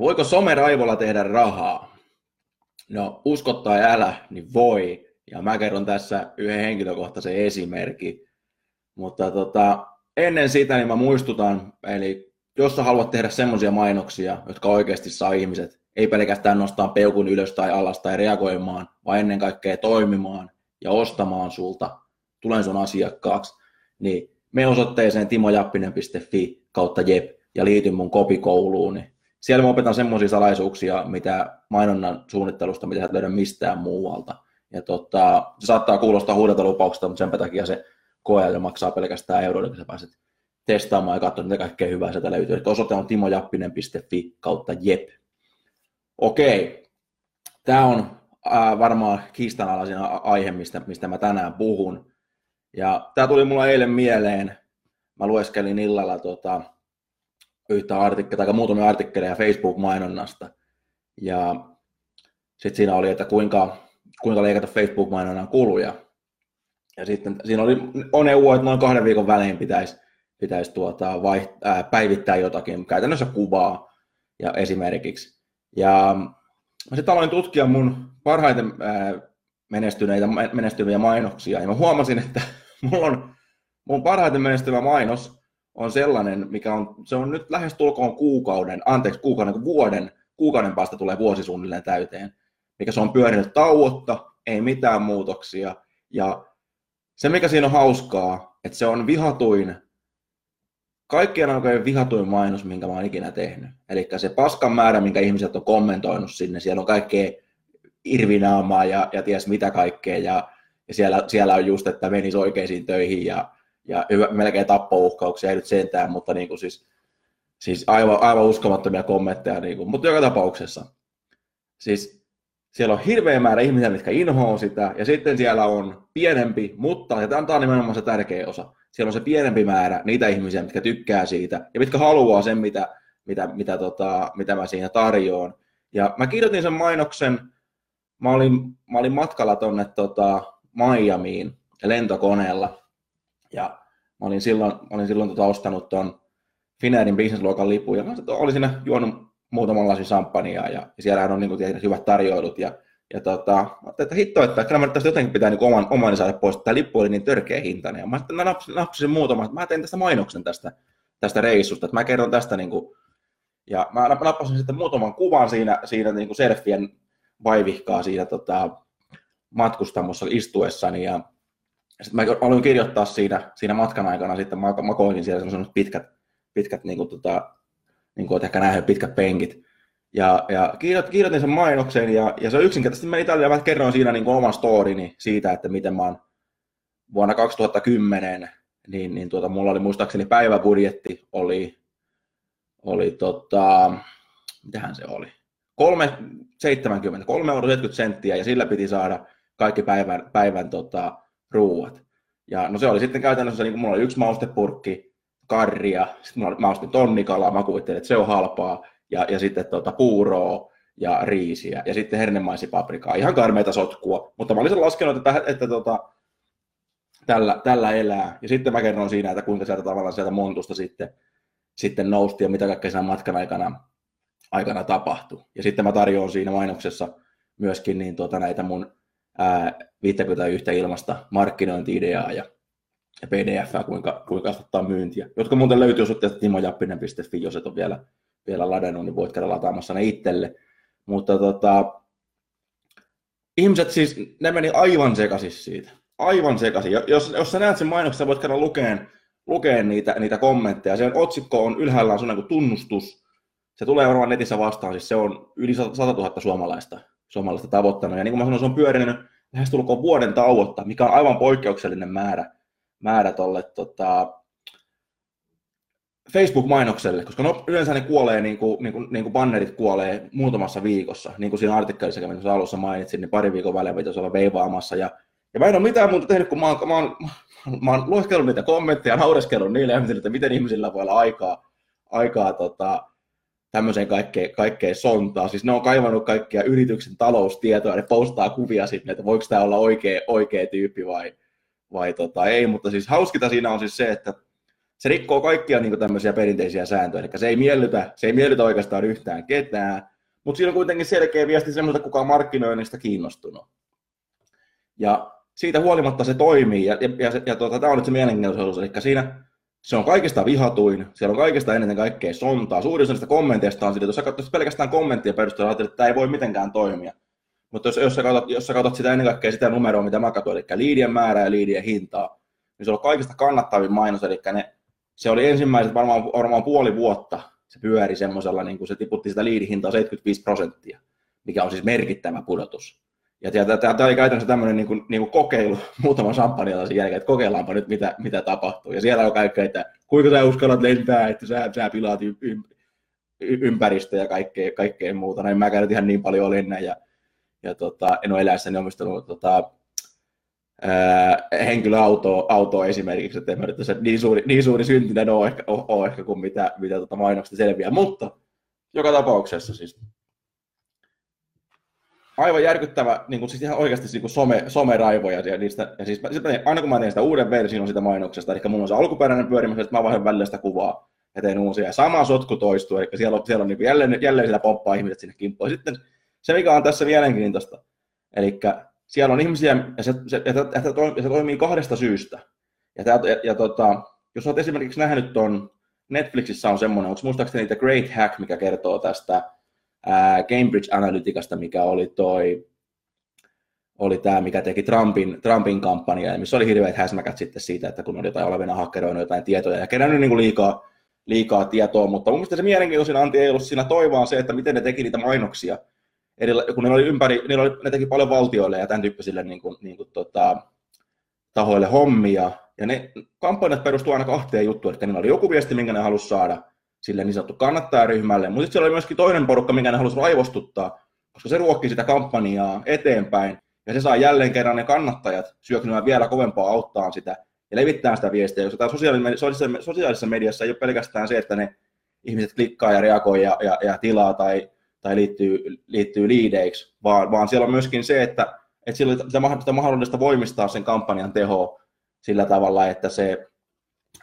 Voiko someraivolla tehdä rahaa? No, uskottaa ja älä, niin voi. Ja mä kerron tässä yhden henkilökohtaisen esimerkin. Mutta tota, ennen sitä niin mä muistutan, eli jos sä haluat tehdä semmoisia mainoksia, jotka oikeasti saa ihmiset ei pelkästään nostaa peukun ylös tai alas tai reagoimaan, vaan ennen kaikkea toimimaan ja ostamaan sulta, tulen sun asiakkaaksi, niin me osoitteeseen timojappinen.fi kautta jep ja liity mun kopikouluun, niin siellä mä opetan semmoisia salaisuuksia, mitä mainonnan suunnittelusta, mitä et löydä mistään muualta. Ja tota, se saattaa kuulostaa huudeltalupauksesta, mutta sen takia se koeajo maksaa pelkästään euroilla, kun sä pääset testaamaan ja katsomaan, mitä kaikkea hyvää sieltä löytyy. Että osoite on timojappinen.fi kautta jep. Okei, tämä on äh, varmaan kiistanalaisin aihe, mistä, mistä mä tänään puhun. Ja tämä tuli mulla eilen mieleen. Mä lueskelin illalla tota, yhtä artikkeleita, tai muutamia artikkeleja Facebook-mainonnasta. Ja sitten siinä oli, että kuinka, kuinka leikata Facebook-mainonnan kuluja. Ja sitten siinä oli on neuvo, että noin kahden viikon välein pitäisi, pitäisi tuota, vaiht- ää, päivittää jotakin, käytännössä kuvaa ja esimerkiksi. Ja mä sitten aloin tutkia mun parhaiten ää, menestyneitä, menestyviä mainoksia, ja mä huomasin, että mulla on mun parhaiten menestyvä mainos on sellainen, mikä on, se on nyt lähes tulkoon kuukauden, anteeksi kuukauden, kun vuoden, kuukauden päästä tulee vuosi suunnilleen täyteen, mikä se on pyörinyt tauotta, ei mitään muutoksia, ja se mikä siinä on hauskaa, että se on vihatuin, kaikkien aikojen vihatuin mainos, minkä mä oon ikinä tehnyt. Eli se paskan määrä, minkä ihmiset on kommentoinut sinne, siellä on kaikkea irvinaamaa ja, ja ties mitä kaikkea, ja, ja siellä, siellä on just, että menisi oikeisiin töihin ja ja hyvä, melkein tappouhkauksia, ei nyt sentään, mutta niin kuin siis, siis aivan, aivan uskomattomia kommentteja, niin kuin, mutta joka tapauksessa. Siis siellä on hirveä määrä ihmisiä, mitkä inhoaa sitä, ja sitten siellä on pienempi, mutta, ja tämä on nimenomaan se tärkeä osa, siellä on se pienempi määrä niitä ihmisiä, mitkä tykkää siitä, ja mitkä haluaa sen, mitä, mitä, mitä, tota, mitä mä siinä tarjoan. Ja mä kirjoitin sen mainoksen, mä olin, mä olin matkalla tuonne tota, Miamiin lentokoneella, ja mä olin silloin, mä olin silloin tota ostanut tuon Finnairin business-luokan lipun, ja mä olin siinä juonut muutaman lasin samppania, ja, ja siellähän on niin kuin, hyvät tarjoilut, ja, ja tota, että hitto, että kyllä mä tästä jotenkin pitää niin oman, oman saada pois, tämä lippu oli niin törkeä hintainen, ja mä sitten napsin, napsin muutaman, että mä tein tästä mainoksen tästä, tästä reissusta, että mä kerron tästä, niin kuin, ja mä nappasin sitten muutaman kuvan siinä, siinä niin kuin selfien vaivihkaa siinä tota, matkustamossa istuessani, ja sitten mä aloin kirjoittaa siinä, siinä matkan aikana, sitten mä makoilin siellä sellaiset pitkät, pitkät niin kuin, tota, niin kuin ehkä nähnyt, pitkät penkit. Ja, ja kirjoitin, kirjoitin sen mainoksen ja, ja se on yksinkertaisesti meni tällä mä kerroin siinä niin kuin oman storini siitä, että miten mä oon vuonna 2010, niin, niin tuota, mulla oli muistaakseni päiväbudjetti oli, oli tota, mitähän se oli, 3,70, 3 euroa 70 senttiä ja sillä piti saada kaikki päivän, päivän tota, ruuat. Ja no se oli sitten käytännössä, niin kuin mulla oli yksi maustepurkki, karria, sitten mä ostin tonnikalaa, mä kuvittelin, että se on halpaa, ja, ja sitten tuota, puuroa ja riisiä, ja sitten hernemaisipaprikaa, ihan karmeita sotkua, mutta mä olisin laskenut, että, että, että tota, tällä, tällä elää, ja sitten mä kerron siinä, että kuinka sieltä tavallaan sieltä montusta sitten, sitten nousti, ja mitä kaikkea siinä matkan aikana, aikana tapahtui. Ja sitten mä tarjoan siinä mainoksessa myöskin niin tuota, näitä mun ää, 51 ilmasta markkinointi-ideaa ja pdf kuinka, kuinka kasvattaa myyntiä, jotka muuten löytyy osoitteesta timojappinen.fi, jos et ole vielä, vielä ladannut, niin voit käydä lataamassa ne itselle. Mutta tota, ihmiset siis, ne meni aivan sekaisin siitä. Aivan sekaisin. Jos, jos sä näet sen mainoksen, voit käydä lukeen, lukeen niitä, niitä kommentteja. Se otsikko on ylhäällä on sellainen kuin tunnustus. Se tulee varmaan netissä vastaan, siis se on yli 100 000 suomalaista, suomalaista tavoittanut. Ja niin kuin mä sanoin, se on pyörinyt lähestulkoon vuoden tauotta, mikä on aivan poikkeuksellinen määrä, määrä tolle tota, Facebook-mainokselle, koska no, yleensä ne kuolee, niin kuin, niin kuin, niin kuin bannerit kuolee muutamassa viikossa, niin kuin siinä artikkelissa, mitä alussa mainitsin, niin pari viikon välein pitäisi olla veivaamassa, ja, ja mä en ole mitään muuta tehnyt, kun mä oon, mä oon, mä oon niitä kommentteja, naureskellut niille, ja että miten ihmisillä voi olla aikaa, aikaa tota, tämmöiseen kaikkeen, kaikkeen sontaa. Siis ne on kaivannut kaikkia yrityksen taloustietoja, ne postaa kuvia sitten, että voiko tämä olla oikea, oikea tyyppi vai, vai tota, ei, mutta siis hauskinta siinä on siis se, että se rikkoo kaikkia niin tämmöisiä perinteisiä sääntöjä, eli se ei miellytä, se ei miellytä oikeastaan yhtään ketään, mutta siinä on kuitenkin selkeä viesti semmoista, kuka on markkinoinnista kiinnostunut. Ja siitä huolimatta se toimii, ja, ja, ja, ja tuota, tämä on nyt se mielenkiintoisuus, eli siinä se on kaikista vihatuin, siellä on kaikista eniten kaikkea sontaa. Suurin osa niistä kommenteista on että jos sä katsot pelkästään kommenttien perusteella, että tämä ei voi mitenkään toimia. Mutta jos, jos, sä katsot, jos sä katsot sitä ennen kaikkea sitä numeroa, mitä mä katsoin, eli liidien määrää ja liidien hintaa, niin se on kaikista kannattavin mainos, eli ne, se oli ensimmäiset varmaan, varmaan puoli vuotta, se pyöri semmoisella, niin kuin se tiputti sitä liidihintaa 75 prosenttia, mikä on siis merkittävä pudotus. Ja tämä oli käytännössä tämmöinen niin kuin, niin kuin kokeilu muutaman champagnelaisen jälkeen, että kokeillaanpa nyt, mitä, mitä tapahtuu. Ja siellä on kaikkea, että kuinka sä uskallat lentää, että sä, sä pilaat y- y- ympäristöä ja kaikkea, kaikkea muuta. Näin mä nyt ihan niin paljon lennä ja, ja tota, en ole eläessäni omistanut tota, ää, henkilöautoa auto esimerkiksi, että en mä nyt niin suuri, niin suuri syntinen ole ehkä, ole, ehkä kuin mitä, mitä tota mainoksesta selviää. Mutta joka tapauksessa siis aivan järkyttävä, niin kuin, siis ihan oikeasti niin kuin some, someraivoja. Ja, niistä, ja siis, sit aina kun mä teen sitä uuden version sitä mainoksesta, eli mulla on se alkuperäinen pyörimässä, että mä vaihdan välillä sitä kuvaa ja teen uusia. Ja sama sotku toistuu, eli siellä on, siellä on niin jälleen, jälleen sitä poppaa ihmiset sinne kimppuun. Sitten se, mikä on tässä mielenkiintoista, eli siellä on ihmisiä, ja se, se, ja, ja se, toimii, se toimii kahdesta syystä. Ja, tää, ja, ja tota, jos olet esimerkiksi nähnyt tuon, Netflixissä on semmoinen, onko muistaakseni The Great Hack, mikä kertoo tästä Cambridge Analyticasta, mikä oli toi oli tämä, mikä teki Trumpin, Trumpin kampanjaa, missä oli hirveät häsmäkät sitten siitä, että kun oli jotain olevina hakkeroinut jotain tietoja ja kerännyt niin kuin liikaa, liikaa tietoa, mutta mun mielestä se mielenkiintoisin anti ei ollut siinä toivoa se, että miten ne teki niitä mainoksia, Eli, kun ne oli ympäri, ne, oli, ne teki paljon valtioille ja tämän tyyppisille niin kuin, niin kuin, tota, tahoille hommia, ja ne kampanjat perustuivat aina kahteen juttuun, että niillä oli joku viesti, minkä ne halusi saada, sille niin sanottu kannattajaryhmälle, mutta sitten siellä oli myöskin toinen porukka, mikä ne halusi raivostuttaa, koska se ruokki sitä kampanjaa eteenpäin, ja se saa jälleen kerran ne kannattajat syöknymään vielä kovempaa auttaa sitä ja levittää sitä viestiä, koska sosiaalisessa, sosiaalisessa mediassa ei ole pelkästään se, että ne ihmiset klikkaa ja reagoi ja, ja, ja tilaa tai, tai liittyy, liittyy liideiksi, vaan, vaan siellä on myöskin se, että, että sillä on mahdollista voimistaa sen kampanjan tehoa sillä tavalla, että se,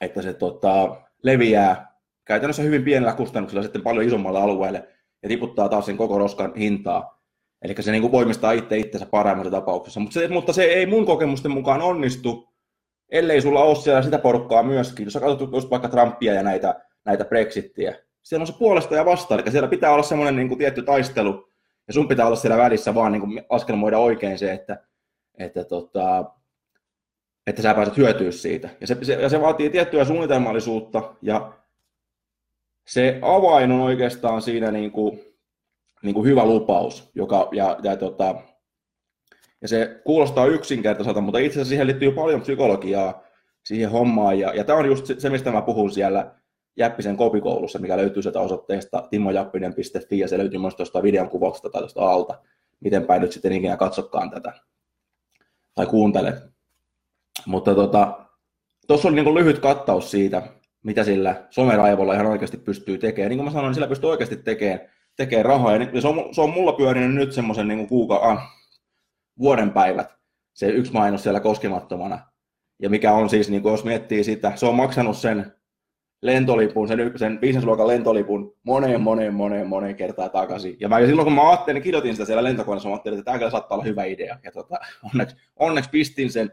että se tota, leviää käytännössä hyvin pienellä kustannuksella sitten paljon isommalle alueelle ja tiputtaa taas sen koko roskan hintaa. Eli se niin voimistaa itse itsensä parhaimmassa tapauksessa. Mutta se, mutta se ei mun kokemusten mukaan onnistu, ellei sulla ole siellä sitä porukkaa myöskin. Jos sä katsot just vaikka Trumpia ja näitä, näitä Brexittiä, siellä on se puolesta ja vastaan. Eli siellä pitää olla semmoinen niin kuin tietty taistelu, ja sun pitää olla siellä välissä vaan niin kuin askelmoida oikein se, että, että, tota, että sä pääset hyötyä siitä. Ja se, se, ja se vaatii tiettyä suunnitelmallisuutta ja se avain on oikeastaan siinä niin kuin, niin kuin hyvä lupaus, joka, ja, ja, tota, ja se kuulostaa yksinkertaiselta, mutta itse asiassa siihen liittyy paljon psykologiaa siihen hommaan, ja, ja tämä on just se, mistä mä puhun siellä Jäppisen kopikoulussa, mikä löytyy sieltä osoitteesta timojappinen.fi, ja se löytyy myös tuosta videon kuvauksesta tai tuosta alta, miten päin nyt sitten ikinä katsokkaan tätä tai kuuntele. Mutta tota, tuossa oli niin kuin lyhyt kattaus siitä, mitä sillä someraivolla ihan oikeasti pystyy tekemään. Niin kuin mä sanoin, niin sillä pystyy oikeasti tekemään, tekemään rahaa. Ja se on, se on mulla pyörinyt nyt semmoisen niin kuuka, ah, vuoden päivät, se yksi mainos siellä koskemattomana. Ja mikä on siis, niin kuin jos miettii sitä, se on maksanut sen lentolipun, sen, sen bisnesluokan lentolipun moneen, moneen, moneen, moneen kertaa takaisin. Ja mä, silloin kun mä ajattelin, kirjoitin sitä siellä lentokoneessa, mä ajattelin, että tämä saattaa olla hyvä idea. Ja tota, onneksi, onneksi pistin sen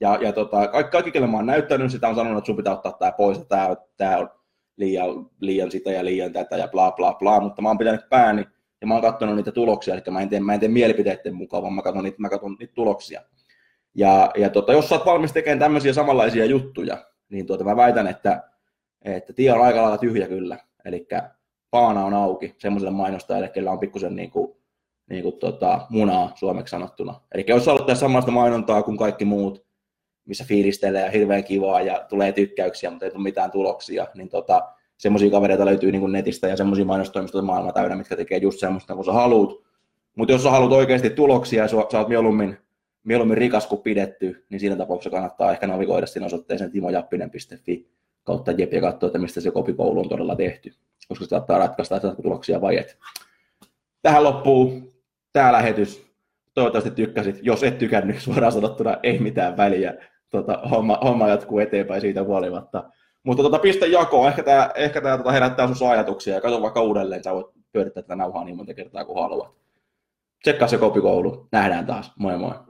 ja, ja tota, kaikki, kaikki, kelle mä oon näyttänyt sitä, on sanonut, että sun pitää ottaa tämä pois, ja tämä, tämä on liian, liian sitä ja liian tätä ja bla bla bla, mutta mä oon pitänyt pääni ja mä oon katsonut niitä tuloksia, eli mä en tee, mä en tee mielipiteiden mukaan, vaan mä katson niitä, mä katson niitä tuloksia. Ja, ja tota, jos sä oot valmis tekemään tämmöisiä samanlaisia juttuja, niin tuota, mä väitän, että, että tie on aika lailla tyhjä kyllä. Eli paana on auki semmoiselle mainostajalle, kellä on pikkusen niin kuin, niin kuin tota, munaa suomeksi sanottuna. Eli jos sä tehdä samanlaista mainontaa kuin kaikki muut, missä fiilistelee ja hirveän kivaa ja tulee tykkäyksiä, mutta ei tule mitään tuloksia, niin tota, semmoisia kavereita löytyy niin netistä ja semmoisia mainostoimistoja maailman täynnä, mitkä tekee just semmoista, kun sä haluat. Mutta jos sä haluat oikeasti tuloksia ja sä, oot mieluummin, mieluummin rikas kuin pidetty, niin siinä tapauksessa kannattaa ehkä navigoida siinä osoitteeseen timojappinen.fi kautta jep ja katsoa, että mistä se kopikoulu on todella tehty, koska se saattaa ratkaista, että tuloksia vai et. Tähän loppuu tämä lähetys. Toivottavasti tykkäsit. Jos et tykännyt, suoraan sanottuna ei mitään väliä. Tota, homma, homma jatkuu eteenpäin siitä huolimatta. Mutta tota, piste jako, ehkä tämä ehkä tää, tota, herättää sinussa ajatuksia ja katso vaikka uudelleen, sä voit pyörittää tätä nauhaa niin monta kertaa kuin haluat. Tsekkaa se kopikoulu. Nähdään taas. Moi moi.